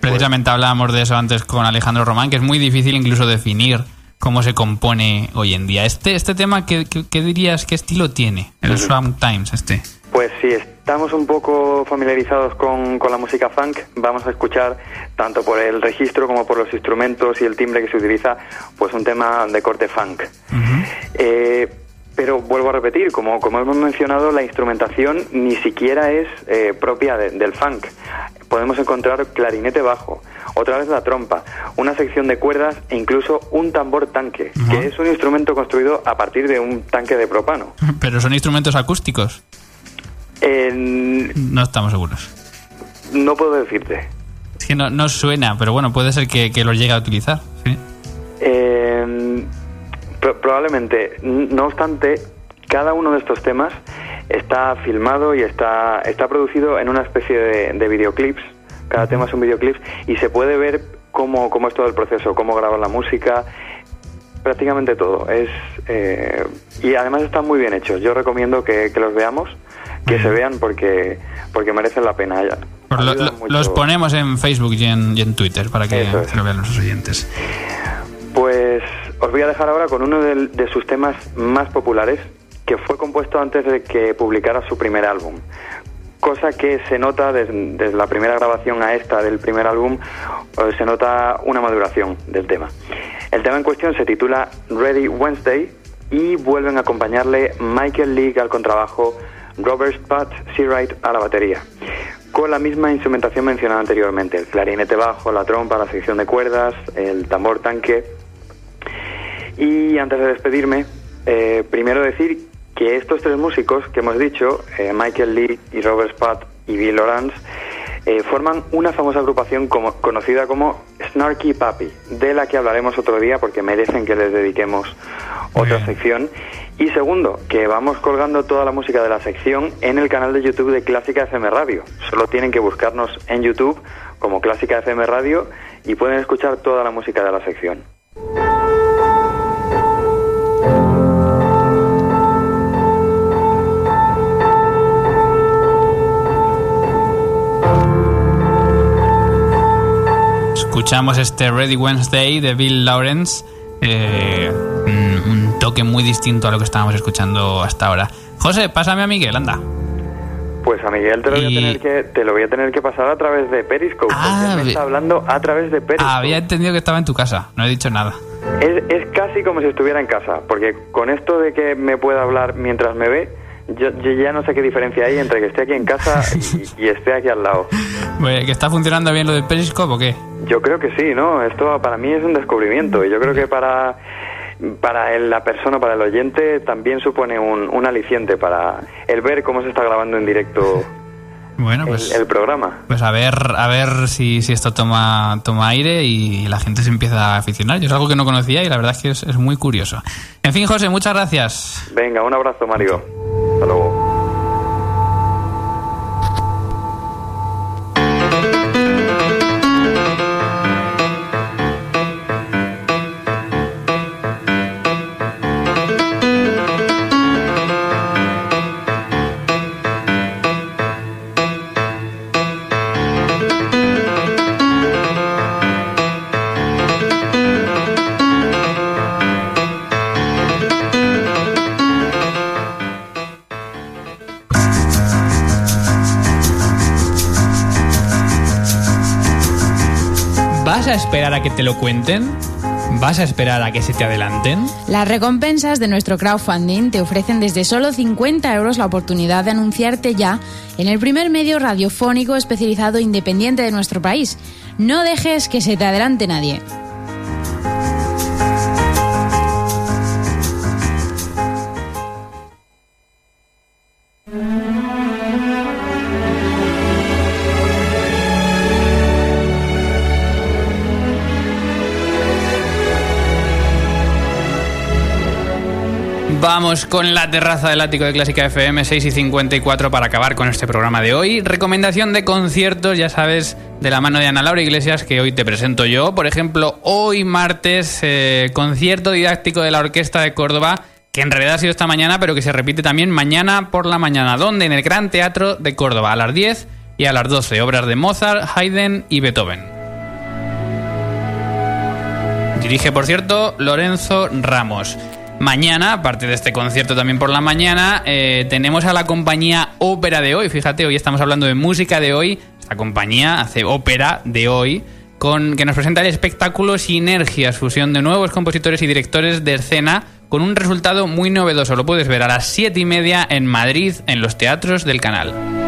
Precisamente hablábamos de eso antes con Alejandro Román, que es muy difícil incluso definir cómo se compone hoy en día. Este, este tema, ¿qué, qué, dirías, qué estilo tiene? El Swamp Times, este. Pues si estamos un poco familiarizados con, con, la música funk, vamos a escuchar, tanto por el registro como por los instrumentos y el timbre que se utiliza, pues un tema de corte funk. eh, pero vuelvo a repetir, como, como hemos mencionado, la instrumentación ni siquiera es eh, propia del funk. Podemos encontrar clarinete bajo, otra vez la trompa, una sección de cuerdas e incluso un tambor tanque, que es un instrumento construido a partir de un tanque de propano. [laughs] ¿Pero son instrumentos acústicos? No estamos seguros. No puedo decirte. Es que no, no suena, pero bueno, puede ser que, que los llegue a utilizar. ¿sí? Eh, probablemente. No obstante, cada uno de estos temas está filmado y está, está producido en una especie de, videoclips. Cada tema es un videoclip y se puede ver cómo, cómo es todo el proceso, cómo graban la música, prácticamente todo. Es, eh, y además están muy bien hechos. Yo recomiendo que, los veamos, que se vean porque, porque merecen la pena. Ya. Pues los ponemos en Facebook y en, y en Twitter para que lo vean los oyentes. Pues os voy a dejar ahora con uno de, sus temas más populares, que fue compuesto antes de que publicara su primer álbum. Cosa que se nota desde, la primera grabación a esta del primer álbum, se nota una maduración del tema. El tema en cuestión se titula Ready Wednesday y vuelven a acompañarle Michael League al contrabajo, Robert Pat Seawright a la batería, con la misma instrumentación mencionada anteriormente, el clarinete bajo, la trompa, la sección de cuerdas, el tambor tanque. Y antes de despedirme, eh, primero decir que estos tres músicos que hemos dicho, eh, Michael Lee y Robert Spad y Bill Lawrence, eh, forman una famosa agrupación como, conocida como Snarky Papi, de la que hablaremos otro día porque merecen que les dediquemos otra sección. Y segundo, que vamos colgando toda la música de la sección en el canal de YouTube de Clásica FM Radio. Solo tienen que buscarnos en YouTube como Clásica FM Radio y pueden escuchar toda la música de la sección. escuchamos este Ready Wednesday de Bill Lawrence, eh, un, toque muy distinto a lo que estábamos escuchando hasta ahora. José, pásame a Miguel, anda. Pues a Miguel te lo, voy a tener que, te lo voy a tener que pasar a través de Periscope. Ah, me está hablando a través de Periscope. había entendido que estaba en tu casa, no he dicho nada. Es, es casi como si estuviera en casa, porque con esto de que me pueda hablar mientras me ve, yo, ya no sé qué diferencia hay entre que esté aquí en casa y, esté aquí al lado. [laughs] ¿Que está funcionando bien lo del Periscope o qué? Yo creo que sí, ¿no? Esto para mí es un descubrimiento y yo creo que para para la persona, para el oyente, también supone un, un aliciente para el ver cómo se está grabando en directo bueno, pues, el, programa. Pues a ver, a ver si, si, esto toma, toma aire y la gente se empieza a aficionar. Yo es algo que no conocía y la verdad es que es, es muy curioso. En fin, José, muchas gracias. Venga, un abrazo, Mario. Que te lo cuenten? ¿Vas a esperar a que se te adelanten? Las recompensas de nuestro crowdfunding te ofrecen desde solo 50 euros la oportunidad de anunciarte ya en el primer medio radiofónico especializado independiente de nuestro país. No dejes que se te adelante nadie. Con la terraza del ático de Clásica FM 6 y 54 para acabar con este programa de hoy. Recomendación de conciertos, ya sabes, de la mano de Ana Laura Iglesias, que hoy te presento yo. Por ejemplo, hoy martes, eh, concierto didáctico de la Orquesta de Córdoba, que en realidad ha sido esta mañana, pero que se repite también mañana por la mañana. ¿Dónde? En el Gran Teatro de Córdoba, a las 10 y a las 12. Obras de Mozart, Haydn y Beethoven. Dirige, por cierto, Lorenzo Ramos. Mañana, aparte de este concierto también por la mañana, eh, tenemos a la compañía Ópera de hoy. Fíjate, hoy estamos hablando de música de hoy. Esta compañía hace ópera de hoy, con, que nos presenta el espectáculo Sinergias, fusión de nuevos compositores y directores de escena, con un resultado muy novedoso. Lo puedes ver a las 7 y media en Madrid, en los teatros del canal.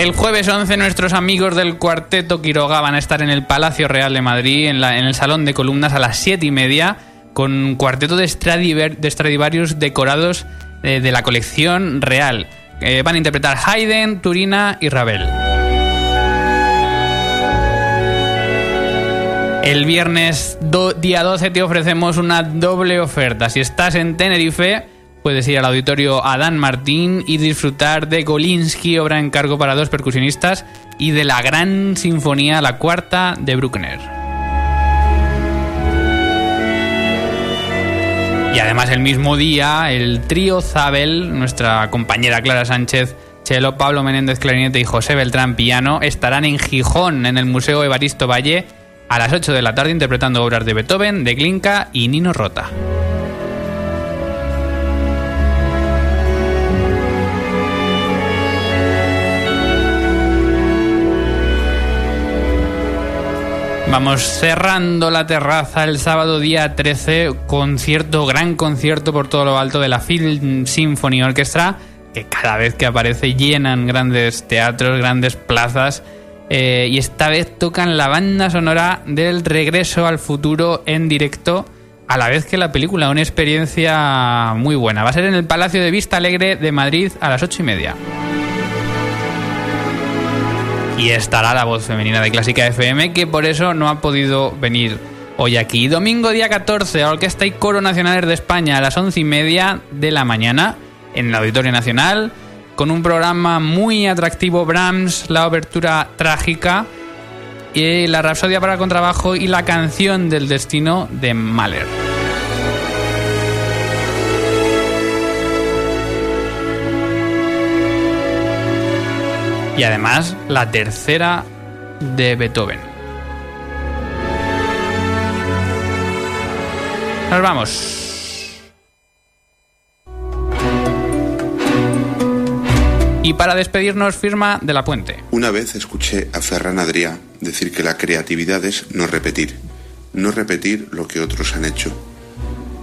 El jueves 11 nuestros amigos del Cuarteto Quiroga van a estar en el Palacio Real de Madrid, en, el Salón de Columnas a las 7 y media, con un cuarteto de, de Stradivarius decorados eh, de la colección real. Eh, van a interpretar Haydn, Turina y Ravel. El viernes día 12 te ofrecemos una doble oferta. Si estás en Tenerife, Puedes ir al auditorio Adán Martín y disfrutar de Golinsky, obra en cargo para dos percusionistas, y de la gran sinfonía, la cuarta de Bruckner. Y además el mismo día, el trío Zabel, nuestra compañera Clara Sánchez, Chelo, Pablo Menéndez Clarinete y José Beltrán Piano estarán en Gijón, en el Museo Evaristo Valle, a las 8 de la tarde interpretando obras de Beethoven, de Glinka y Nino Rota. Vamos cerrando la terraza el sábado día 13, concierto, gran concierto por todo lo alto de la Film Symphony Orchestra, que cada vez que aparece llenan grandes teatros, grandes plazas, eh, y esta vez tocan la banda sonora del Regreso al Futuro en directo, a la vez que la película, una experiencia muy buena. Va a ser en el Palacio de Vista Alegre de Madrid a las ocho y media y estará la voz femenina de Clásica FM, que por eso no ha podido venir hoy aquí. Domingo día 14, Orquesta y Coro Nacionales de España a las once y media de la mañana en el Auditorio Nacional, con un programa muy atractivo, Brahms, la obertura trágica, y la Rapsodia para contrabajo y la canción del destino de Mahler. Y además la tercera de Beethoven. Nos vamos. Y para despedirnos, firma de la puente. Una vez escuché a Ferran Adrià decir que la creatividad es no repetir, no repetir lo que otros han hecho.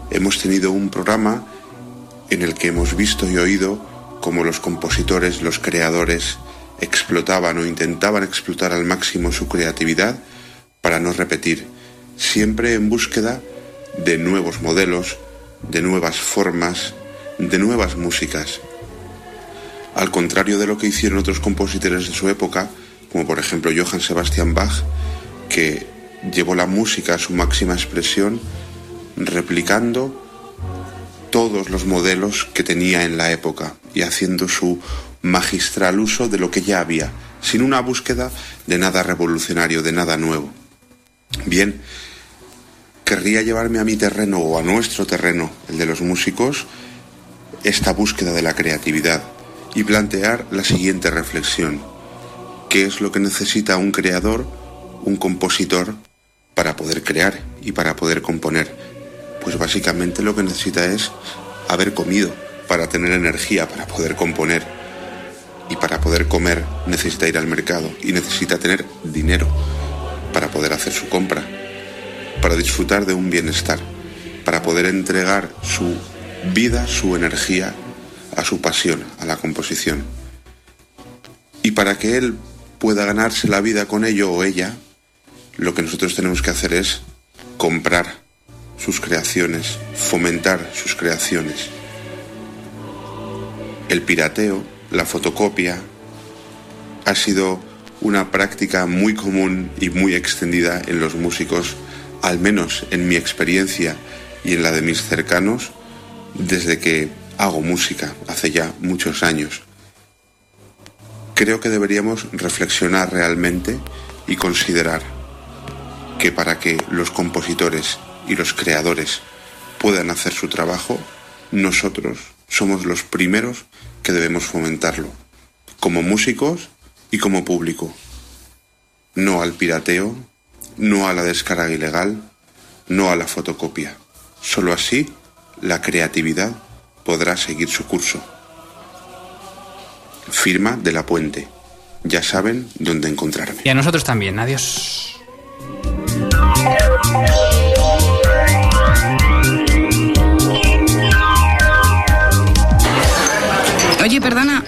Hemos tenido un programa en el que hemos visto y oído cómo los compositores, los creadores, explotaban o intentaban explotar al máximo su creatividad para no repetir, siempre en búsqueda de nuevos modelos, de nuevas formas, de nuevas músicas. Al contrario de lo que hicieron otros compositores de su época, como por ejemplo Johann Sebastian Bach, que llevó la música a su máxima expresión replicando todos los modelos que tenía en la época y haciendo su magistral uso de lo que ya había, sin una búsqueda de nada revolucionario, de nada nuevo. Bien, querría llevarme a mi terreno o a nuestro terreno, el de los músicos, esta búsqueda de la creatividad y plantear la siguiente reflexión. ¿Qué es lo que necesita un creador, un compositor, para poder crear y para poder componer? Pues básicamente lo que necesita es haber comido para tener energía para poder componer para poder comer necesita ir al mercado y necesita tener dinero para poder hacer su compra. para disfrutar de un bienestar, para poder entregar su vida, su energía a su pasión, a la composición. Y para que él pueda ganarse la vida con ello o ella, lo que nosotros tenemos que hacer es comprar sus creaciones, fomentar sus creaciones. El pirateo, la fotocopia, ha sido una práctica muy común y muy extendida en los músicos, al menos en mi experiencia y en la de mis cercanos, desde que hago música hace ya muchos años. Creo que deberíamos reflexionar realmente y considerar que para que los compositores y los creadores puedan hacer su trabajo, nosotros somos los primeros que debemos fomentarlo, como músicos y como público. No al pirateo, no a la descarga ilegal, no a la fotocopia. Solo así la creatividad podrá seguir su curso. Firma de la Puente. Ya saben dónde encontrarme. Y a nosotros también. Adiós.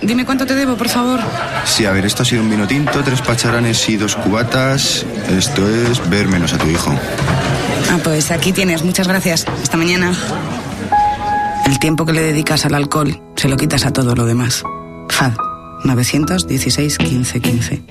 Dime cuánto te debo, por favor. Sí, a ver, esto ha sido un vino tinto, tres pacharanes y dos cubatas. Esto es ver menos a tu hijo. Ah, pues aquí tienes, muchas gracias. Hasta mañana. El tiempo que le dedicas al alcohol se lo quitas a todo lo demás. FAD 916 15 15.